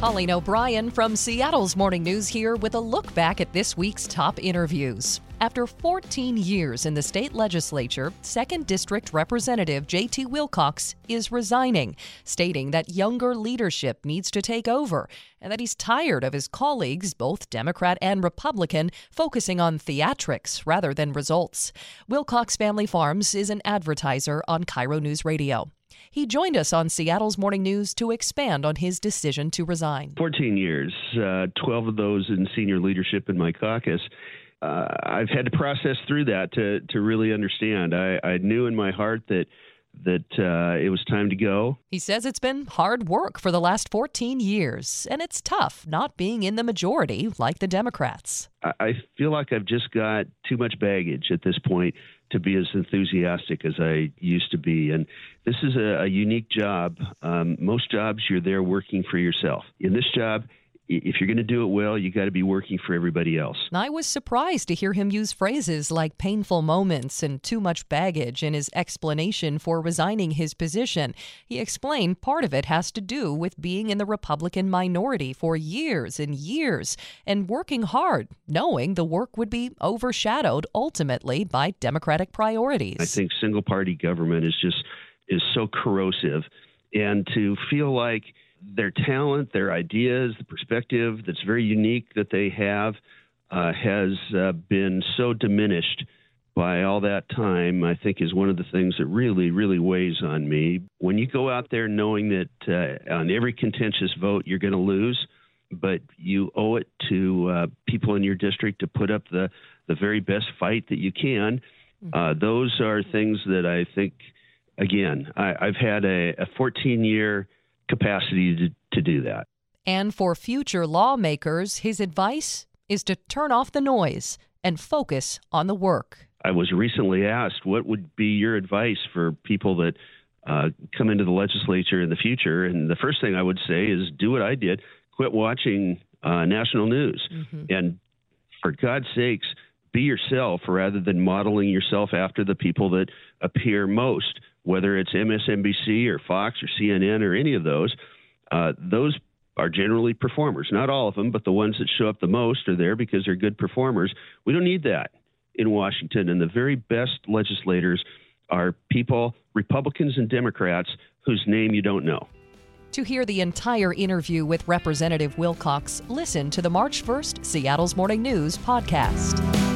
Colleen O'Brien from Seattle's Morning News here with a look back at this week's top interviews. After 14 years in the state legislature, 2nd District Representative J.T. Wilcox is resigning, stating that younger leadership needs to take over and that he's tired of his colleagues, both Democrat and Republican, focusing on theatrics rather than results. Wilcox Family Farms is an advertiser on KIRO Newsradio. He joined us on Seattle's Morning News to expand on his decision to resign. 14 years, uh, 12 of those in senior leadership in my caucus. Uh, I've had to process through that to, to really understand. I, I knew in my heart that that uh, it was time to go. He says it's been hard work for the last 14 years, and it's tough not being in the majority like the Democrats. I feel like I've just got too much baggage at this point to be as enthusiastic as I used to be. And this is a, a unique job. Um, most jobs, you're there working for yourself. In this job, if you're going to do it well, you got to be working for everybody else. I was surprised to hear him use phrases like painful moments and too much baggage in his explanation for resigning his position. He explained part of it has to do with being in the Republican minority for years and years and working hard, knowing the work would be overshadowed ultimately by Democratic priorities. I think single party government is just is so corrosive and to feel like their talent, their ideas, the perspective that's very unique that they have uh, has uh, been so diminished by all that time, I think is one of the things that really, really weighs on me. When you go out there knowing that uh, on every contentious vote you're going to lose, but you owe it to uh, people in your district to put up the, the very best fight that you can, mm-hmm. uh, those are things that I think, again, I, have had a, a 14 year capacity to, to do that. And for future lawmakers, his advice is to turn off the noise and focus on the work. I was recently asked, what would be your advice for people that uh, come into the legislature in the future? And the first thing I would say is do what I did quit watching uh, national news. Mm-hmm. And for God's sakes, be yourself rather than modeling yourself after the people that appear most whether it's MSNBC or Fox or CNN or any of those, uh, those are generally performers. Not all of them, but the ones that show up the most are there because they're good performers. We don't need that in Washington. And the very best legislators are people, Republicans and Democrats, whose name you don't know. To hear the entire interview with Representative Wilcox, listen to the March 1st Seattle's Morning News podcast.